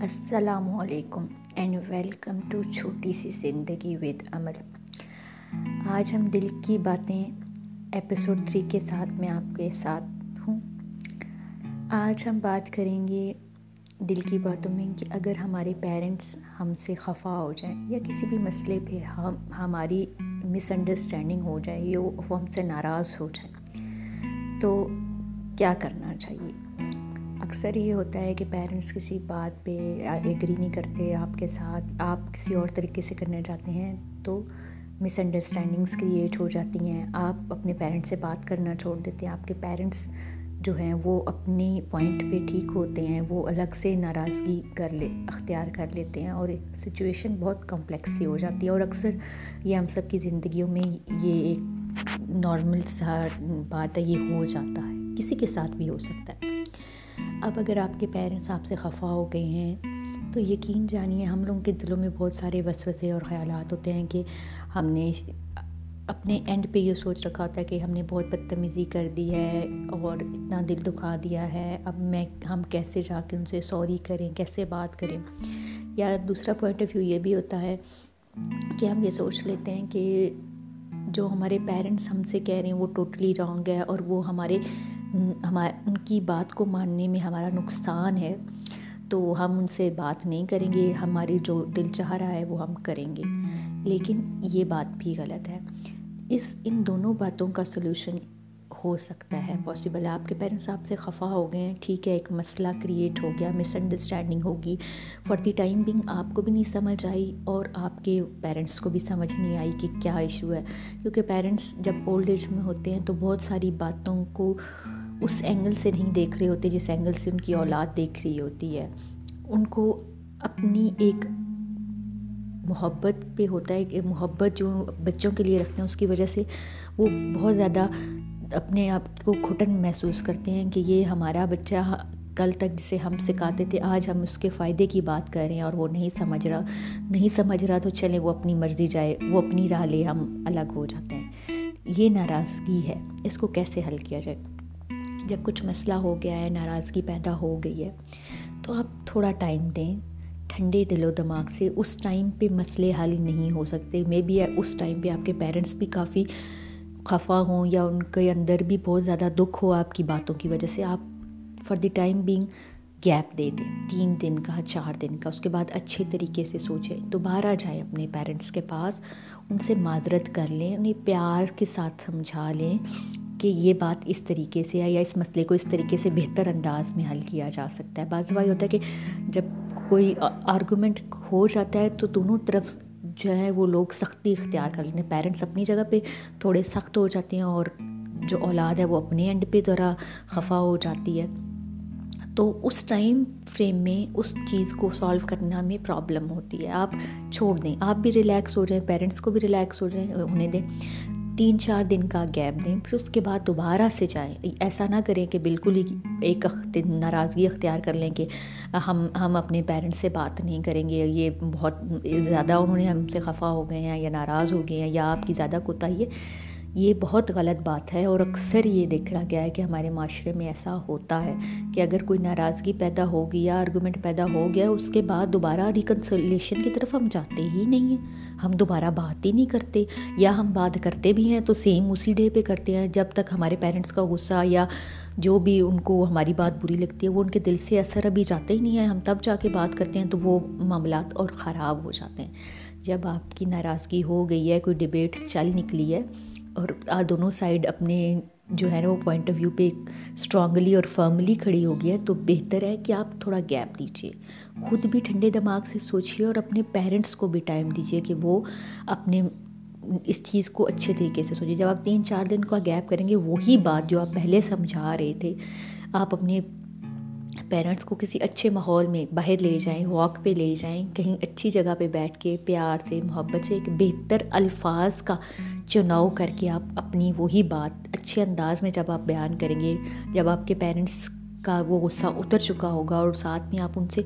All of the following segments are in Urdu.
السلام علیکم اینڈ ویلکم ٹو چھوٹی سی زندگی ود عمل۔ آج ہم دل کی باتیں ایپیسوڈ تھری کے ساتھ میں آپ کے ساتھ ہوں۔ آج ہم بات کریں گے دل کی باتوں میں کہ اگر ہمارے پیرنٹس ہم سے خفا ہو جائیں یا کسی بھی مسئلے پہ ہم، ہماری مس انڈرسٹینڈنگ ہو جائے یا وہ ہم سے ناراض ہو جائیں، تو کیا کرنا چاہیے؟ اکثر یہ ہوتا ہے کہ پیرنٹس کسی بات پہ ایگری نہیں کرتے، آپ کے ساتھ، آپ کسی اور طریقے سے کرنا چاہتے ہیں تو مس انڈرسٹینڈنگس کریٹ ہو جاتی ہیں۔ آپ اپنے پیرنٹس سے بات کرنا چھوڑ دیتے ہیں۔ آپ کے پیرنٹس جو ہیں وہ اپنی پوائنٹ پہ ٹھیک ہوتے ہیں، وہ الگ سے ناراضگی کر لے، اختیار کر لیتے ہیں اور سچویشن بہت کمپلیکس سی ہو جاتی ہے۔ اور اکثر یہ ہم سب کی زندگیوں میں یہ ایک نارمل سا بات ہے، یہ ہو جاتا ہے۔ کسی کے ساتھ بھی ہو سکتا ہے۔ اب اگر آپ کے پیرنٹس آپ سے خفا ہو گئے ہیں، تو یقین جانیے ہم لوگوں کے دلوں میں بہت سارے وسوسے اور خیالات ہوتے ہیں کہ ہم نے اپنے اینڈ پہ یہ سوچ رکھا ہوتا ہے کہ ہم نے بہت بدتمیزی کر دی ہے اور اتنا دل دکھا دیا ہے۔ اب میں، ہم کیسے جا کے ان سے سوری کریں، کیسے بات کریں؟ یا دوسرا پوائنٹ آف ویو یہ بھی ہوتا ہے کہ ہم یہ سوچ لیتے ہیں کہ جو ہمارے پیرنٹس ہم سے کہہ رہے ہیں وہ ٹوٹلی رانگ ہے اور وہ ہمارے ہمارے ان کی بات کو ماننے میں ہمارا نقصان ہے، تو ہم ان سے بات نہیں کریں گے، ہماری جو دل چاہ رہا ہے وہ ہم کریں گے۔ لیکن یہ بات بھی غلط ہے۔ اس، ان دونوں باتوں کا سلوشن ہو سکتا ہے پاسبل آپ کے پیرنٹس آپ سے خفا ہو گئے ہیں، ٹھیک ہے، ایک مسئلہ کریٹ ہو گیا مس انڈرسٹینڈنگ ہوگی۔ فار دی ٹائم بنگ آپ کو بھی نہیں سمجھ آئی اور آپ کے پیرنٹس کو بھی سمجھ نہیں آئی کہ کیا ایشو ہے۔ کیونکہ پیرنٹس جب اولڈ ایج میں ہوتے ہیں تو بہت ساری باتوں کو اس اینگل سے نہیں دیکھ رہے ہوتے جس اینگل سے ان کی اولاد دیکھ رہی ہوتی ہے۔ ان کو اپنی ایک محبت پہ ہوتا ہے کہ محبت جو بچوں کے لیے رکھتے ہیں اس کی وجہ سے وہ بہت زیادہ اپنے آپ کو گھٹن محسوس کرتے ہیں کہ یہ ہمارا بچہ کل تک جسے ہم سکھاتے تھے آج ہم اس کے فائدے کی بات کر رہے ہیں اور وہ نہیں سمجھ رہا نہیں سمجھ رہا تو چلیں وہ اپنی مرضی جائے وہ اپنی راہ لے ہم الگ ہو جاتے ہیں۔ یہ ناراضگی ہے۔ اس کو کیسے حل کیا جائے؟ جب کچھ مسئلہ ہو گیا ہے، ناراضگی پیدا ہو گئی ہے، تو آپ تھوڑا ٹائم دیں۔ ٹھنڈے دل و دماغ سے اس ٹائم پہ مسئلے حل نہیں ہو سکتے۔ مے بی اس ٹائم پہ آپ کے پیرنٹس بھی کافی خفا ہوں یا ان کے اندر بھی بہت زیادہ دکھ ہو آپ کی باتوں کی وجہ سے، آپ for the time being gap دے دیں۔ تین دن کا، چار دن کا، اس کے بعد اچھے طریقے سے سوچیں۔ دوبارہ جائیں اپنے پیرنٹس کے پاس، ان سے معذرت کر لیں، انہیں پیار کے ساتھ سمجھا لیں۔ کہ یہ بات اس طریقے سے ہے یا اس مسئلے کو اس طریقے سے بہتر انداز میں حل کیا جا سکتا ہے۔ بعض بھائی ہوتا ہے کہ جب کوئی آرگومنٹ ہو جاتا ہے تو دونوں طرف جو ہے وہ لوگ سختی اختیار کر لیتے ہیں۔ پیرنٹس اپنی جگہ پہ تھوڑے سخت ہو جاتے ہیں اور جو اولاد ہے وہ اپنے اینڈ پہ ذرا خفا ہو جاتی ہے۔ تو اس ٹائم فریم میں اس چیز کو سالو کرنا میں پرابلم ہوتی ہے۔ آپ چھوڑ دیں۔ آپ بھی ریلیکس ہو جائیں۔ پیرنٹس کو بھی ریلیکس ہو جائیں۔ انہیں دیں۔ تین چار دن کا گیپ دیں، پھر اس کے بعد دوبارہ سے جائیں۔ ایسا نہ کریں کہ بالکل ہی ایک ناراضگی اختیار کر لیں کہ ہم ہم اپنے پیرنٹس سے بات نہیں کریں گے، یہ بہت زیادہ انہوں نے ہم سے خفا ہو گئے ہیں یا ناراض ہو گئے ہیں یا آپ کی زیادہ کوتاہی ہے۔ یہ بہت غلط بات ہے اور اکثر یہ دیکھا گیا ہے کہ ہمارے معاشرے میں ایسا ہوتا ہے کہ اگر کوئی ناراضگی پیدا ہو گیا آرگومنٹ پیدا ہو گیا، اس کے بعد دوبارہ ریکنسلیشن کی طرف ہم جاتے ہی نہیں ہیں۔ ہم دوبارہ بات ہی نہیں کرتے یا ہم بات کرتے بھی ہیں تو سیم اسی ڈے پہ کرتے ہیں۔ جب تک ہمارے پیرنٹس کا غصہ یا جو بھی ان کو ہماری بات بری لگتی ہے، وہ ان کے دل سے اثر ابھی جاتا ہی نہیں ہے ہم تب جا کے بات کرتے ہیں تو وہ معاملات اور خراب ہو جاتے ہیں۔ جب آپ کی ناراضگی ہو گئی ہے، کوئی ڈبیٹ چل نکلی ہے اور دونوں سائڈ اپنے جو ہے نا وہ پوائنٹ آف ویو پہ اسٹرانگلی اور فرملی کھڑی ہوگی ہے، تو بہتر ہے کہ آپ تھوڑا گیپ دیجیے خود بھی ٹھنڈے دماغ سے سوچیے اور اپنے پیرنٹس کو بھی ٹائم دیجیے کہ وہ اپنے اس چیز کو اچھے طریقے سے سوچیے جب آپ تین چار دن کا گیپ کریں گے، وہی بات جو آپ پہلے سمجھا رہے تھے، آپ اپنے پیرنٹس کو کسی اچھے ماحول میں باہر لے جائیں واک پہ لے جائیں کہیں اچھی جگہ پہ بیٹھ کے پیار سے محبت سے ایک بہتر الفاظ کا چناؤ کر کے آپ اپنی وہی بات اچھے انداز میں جب آپ بیان کریں گے جب آپ کے پیرنٹس کا وہ غصہ اتر چکا ہوگا اور ساتھ میں آپ ان سے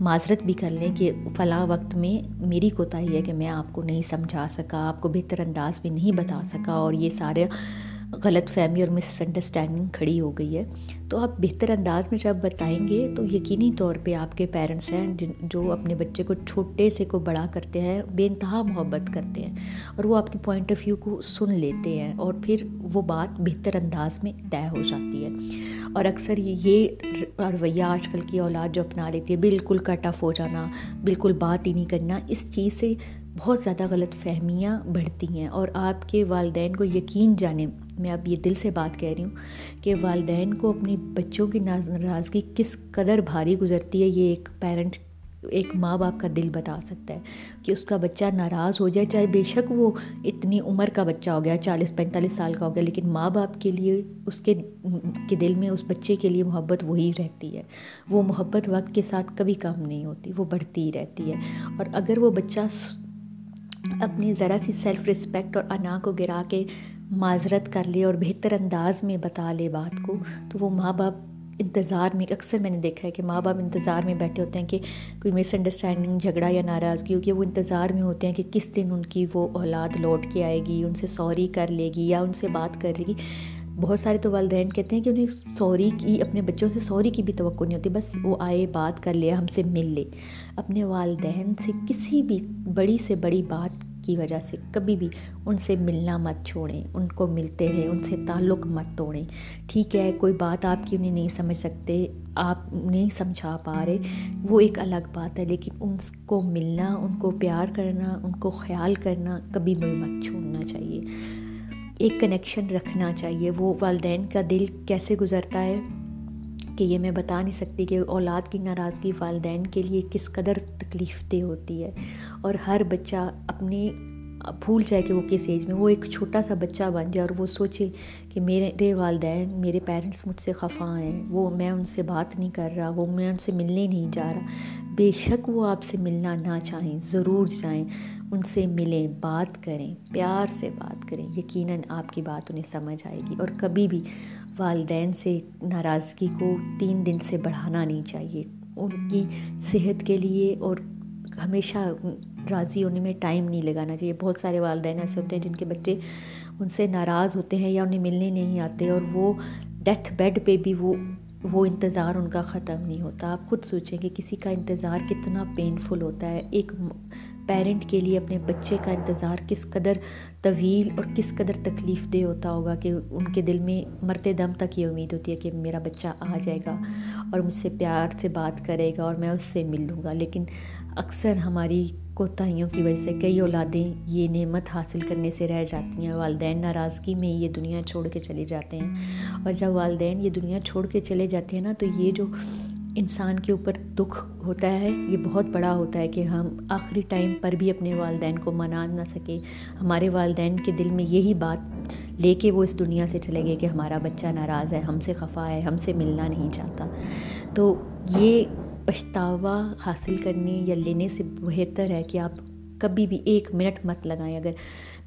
معذرت بھی کر لیں کہ فلاں وقت میں میری کوتاہی ہے کہ میں آپ کو نہیں سمجھا سکا آپ کو بہتر انداز میں نہیں بتا سکا اور یہ سارے غلط فہمی اور مس انڈرسٹینڈنگ کھڑی ہو گئی ہے۔ تو آپ بہتر انداز میں جب بتائیں گے تو یقینی طور پہ آپ کے پیرنٹس ہیں جن جو اپنے بچے کو چھوٹے سے کو بڑا کرتے ہیں، بے انتہا محبت کرتے ہیں اور وہ آپ کے پوائنٹ آف ویو کو سن لیتے ہیں اور پھر وہ بات بہتر انداز میں طے ہو جاتی ہے۔ اور اکثر یہ رویہ آج کل کی اولاد جو اپنا لیتی ہے، بالکل کٹ آف ہو جانا، بالکل بات ہی نہیں کرنا، اس چیز سے بہت زیادہ غلط فہمیاں بڑھتی ہیں اور آپ کے والدین کو یقین جانے میں اب یہ دل سے بات کہہ رہی ہوں کہ والدین کو اپنی بچوں کی ناراضگی کس قدر بھاری گزرتی ہے، یہ ایک پیرنٹ ایک ماں باپ کا دل بتا سکتا ہے کہ اس کا بچہ ناراض ہو جائے، چاہے بے شک وہ اتنی عمر کا بچہ ہو گیا، چالیس، پینتالیس سال کا ہو گیا، لیکن ماں باپ کے لیے، اس کے کے دل میں، اس بچے کے لیے محبت وہی رہتی ہے۔ وہ محبت وقت کے ساتھ کبھی کم نہیں ہوتی، وہ بڑھتی ہی رہتی ہے۔ اور اگر وہ بچہ اپنی ذرا سی سیلف رسپیکٹ اور انا کو گرا کے معذرت کر لے اور بہتر انداز میں بتا لے بات کو، تو وہ ماں باپ انتظار میں، اکثر میں نے دیکھا ہے کہ ماں باپ انتظار میں بیٹھے ہوتے ہیں کہ کوئی مس انڈرسٹینڈنگ جھگڑا یا ناراضگی ہوگی، وہ انتظار میں ہوتے ہیں کہ کس دن ان کی وہ اولاد لوٹ کے آئے گی، ان سے سوری کر لے گی یا ان سے بات کر لے گی۔ بہت سارے تو والدین کہتے ہیں کہ انہیں سوری کی، اپنے بچوں سے سوری کی بھی توقع نہیں ہوتی، بس وہ آئے، بات کر لے، ہم سے مل لے۔ اپنے والدین سے کسی بھی بڑی سے بڑی بات کی وجہ سے کبھی بھی ان سے ملنا مت چھوڑیں، ان کو ملتے رہیں، ان سے تعلق مت توڑیں۔ ٹھیک ہے، کوئی بات آپ کی انہیں نہیں سمجھ سکتے، آپ نہیں سمجھا پا رہے، وہ ایک الگ بات ہے، لیکن ان کو ملنا، ان کو پیار کرنا، ان کو خیال کرنا کبھی بھی مت چھوڑنا چاہیے۔ ایک کنیکشن رکھنا چاہیے، وہ والدین کا دل کیسے گزرتا ہے؟ کہ یہ میں بتا نہیں سکتی کہ اولاد کی ناراضگی والدین کے لیے کس قدر تکلیف دہ ہوتی ہے۔ اور ہر بچہ اپنی بھول جائے کہ وہ کس ایج میں، وہ ایک چھوٹا سا بچہ بن جائے اور وہ سوچے کہ میرے والدین، میرے پیرنٹس مجھ سے خفا ہیں، وہ میں ان سے بات نہیں کر رہا، وہ میں ان سے ملنے نہیں جا رہا۔ بے شک وہ آپ سے ملنا نہ چاہیں، ضرور جائیں، ان سے ملیں، بات کریں، پیار سے بات کریں۔ یقیناً آپ کی بات انہیں سمجھ آئے گی اور کبھی بھی والدین سے ناراضگی کو تین دن سے بڑھانا نہیں چاہیے۔ ان کی صحت کے لیے اور ہمیشہ راضی ہونے میں ٹائم نہیں لگانا چاہیے۔ بہت سارے والدین ایسے ہوتے ہیں جن کے بچے ان سے ناراض ہوتے ہیں یا انہیں ملنے نہیں آتے اور وہ ڈیتھ بیڈ پہ بھی وہ وہ انتظار ان کا ختم نہیں ہوتا۔ آپ خود سوچیں کہ کسی کا انتظار کتنا پینفل ہوتا ہے۔ ایک پیرنٹ کے لیے اپنے بچے کا انتظار کس قدر طویل اور کس قدر تکلیف دہ ہوتا ہوگا کہ ان کے دل میں مرتے دم تک یہ امید ہوتی ہے کہ میرا بچہ آ جائے گا اور مجھ سے پیار سے بات کرے گا اور میں اس سے مل لوں گا۔ لیکن اکثر ہماری کوتاہیوں کی وجہ سے کئی اولادیں یہ نعمت حاصل کرنے سے رہ جاتی ہیں۔ والدین ناراضگی میں یہ دنیا چھوڑ کے چلے جاتے ہیں اور جب والدین یہ دنیا چھوڑ کے چلے جاتے ہیں نا تو یہ جو انسان کے اوپر دکھ ہوتا ہے، یہ بہت بڑا ہوتا ہے کہ ہم آخری ٹائم پر بھی اپنے والدین کو منا نہ سکیں۔ ہمارے والدین کے دل میں یہی بات لے کے وہ اس دنیا سے چلے گئے کہ ہمارا بچہ ناراض ہے، ہم سے خفا ہے، ہم سے ملنا نہیں چاہتا۔ تو یہ پچھتاوا حاصل کرنے یا لینے سے بہتر ہے کہ آپ کبھی بھی ایک منٹ مت لگائیں۔ اگر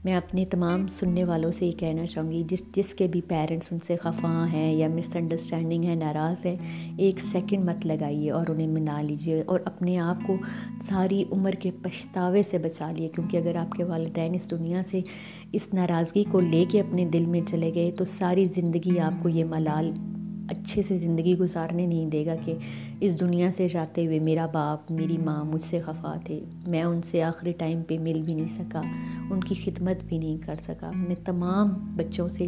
میں اپنے تمام سننے والوں سے یہ کہنا چاہوں گی، جس جس کے بھی پیرنٹس ان سے خفا ہیں یا مس انڈرسٹینڈنگ ہے ناراض ہیں، ایک سیکنڈ مت لگائیے اور انہیں منا لیجیے اور اپنے آپ کو ساری عمر کے پچھتاوے سے بچا لیے۔ کیونکہ اگر آپ کے والدین اس دنیا سے اس ناراضگی کو لے کے اپنے دل میں چلے گئے تو ساری زندگی آپ کو یہ ملال اچھے سے زندگی گزارنے نہیں دے گا کہ اس دنیا سے جاتے ہوئے میرا باپ، میری ماں مجھ سے خفا تھے۔ میں ان سے آخری ٹائم پہ مل بھی نہیں سکا، ان کی خدمت بھی نہیں کر سکا۔ میں تمام بچوں سے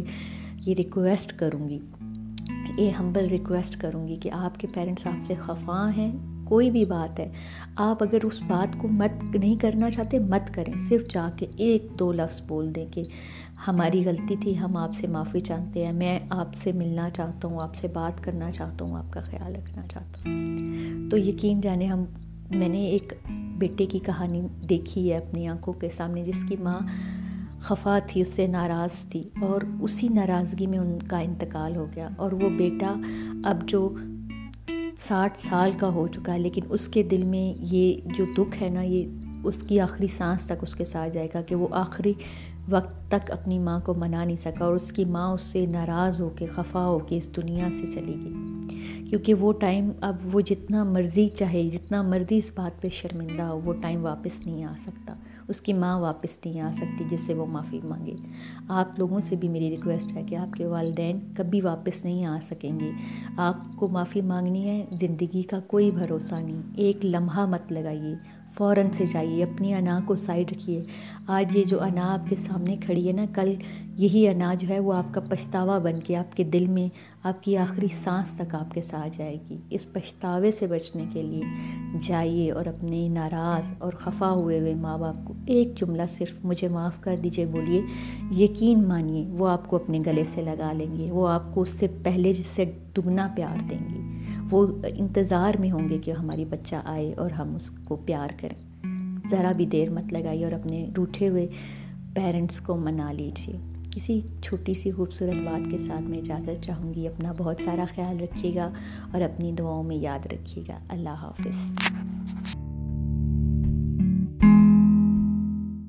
یہ ریکویسٹ کروں گی، یہ ہمبل ریکویسٹ کروں گی کہ آپ کے پیرنٹس آپ سے خفا ہیں۔ کوئی بھی بات ہے، آپ اگر اس بات کو مت، نہیں کرنا چاہتے، مت کریں۔ صرف جا کے ایک دو لفظ بول دیں کہ ہماری غلطی تھی، ہم آپ سے معافی چاہتے ہیں، میں آپ سے ملنا چاہتا ہوں، آپ سے بات کرنا چاہتا ہوں، آپ کا خیال رکھنا چاہتا ہوں۔ تو یقین جانے ہم، میں نے ایک بیٹے کی کہانی دیکھی ہے اپنی آنکھوں کے سامنے، جس کی ماں خفا تھی، اس سے ناراض تھی اور اسی ناراضگی میں ان کا انتقال ہو گیا۔ اور وہ بیٹا اب جو ساٹھ سال کا ہو چکا ہے، لیکن اس کے دل میں یہ جو دکھ ہے نا، یہ اس کی آخری سانس تک اس کے ساتھ جائے گا کہ وہ آخری وقت تک اپنی ماں کو منا نہیں سکا اور اس کی ماں اس سے ناراض ہو کے، خفا ہو کے اس دنیا سے چلی گئی۔ کیونکہ وہ ٹائم اب وہ جتنا مرضی چاہے، جتنا مرضی اس بات پہ شرمندہ ہو، وہ ٹائم واپس نہیں آ سکتا۔ اس کی ماں واپس نہیں آ سکتی، جس سے وہ معافی مانگے۔ آپ لوگوں سے بھی میری ریکویسٹ ہے کہ آپ کے والدین کبھی واپس نہیں آ سکیں گے۔ آپ کو معافی مانگنی ہے، زندگی کا کوئی بھروسہ نہیں۔ ایک لمحہ مت لگائیے۔ فوراً سے جائیے، اپنی انا کو سائڈ رکھیے۔ آج یہ جو انا آپ کے سامنے کھڑی ہے نا، کل یہی انا جو ہے وہ آپ کا پچھتاوا بن کے آپ کے دل میں، آپ کی آخری سانس تک آپ کے ساتھ جائے گی۔ اس پچھتاوے سے بچنے کے لیے جائیے اور اپنے ناراض اور خفا ہوئے ہوئے ماں باپ کو ایک جملہ صرف مجھے معاف کر دیجیے بولیے، یقین مانیے، وہ آپ کو اپنے گلے سے لگا لیں گے، وہ آپ کو اس سے پہلے جس سے دگنا پیار دیں گے۔ وہ انتظار میں ہوں گے کہ ہماری بچہ آئے اور ہم اس کو پیار کریں۔ ذرا بھی دیر مت لگائیے اور اپنے روٹھے ہوئے پیرنٹس کو منا لیجیے۔ اسی چھوٹی سی خوبصورت بات کے ساتھ میں اجازت چاہوں گی، اپنا بہت سارا خیال رکھیے گا اور اپنی دعاؤں میں یاد رکھیے گا۔ اللہ حافظ۔